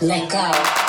let go.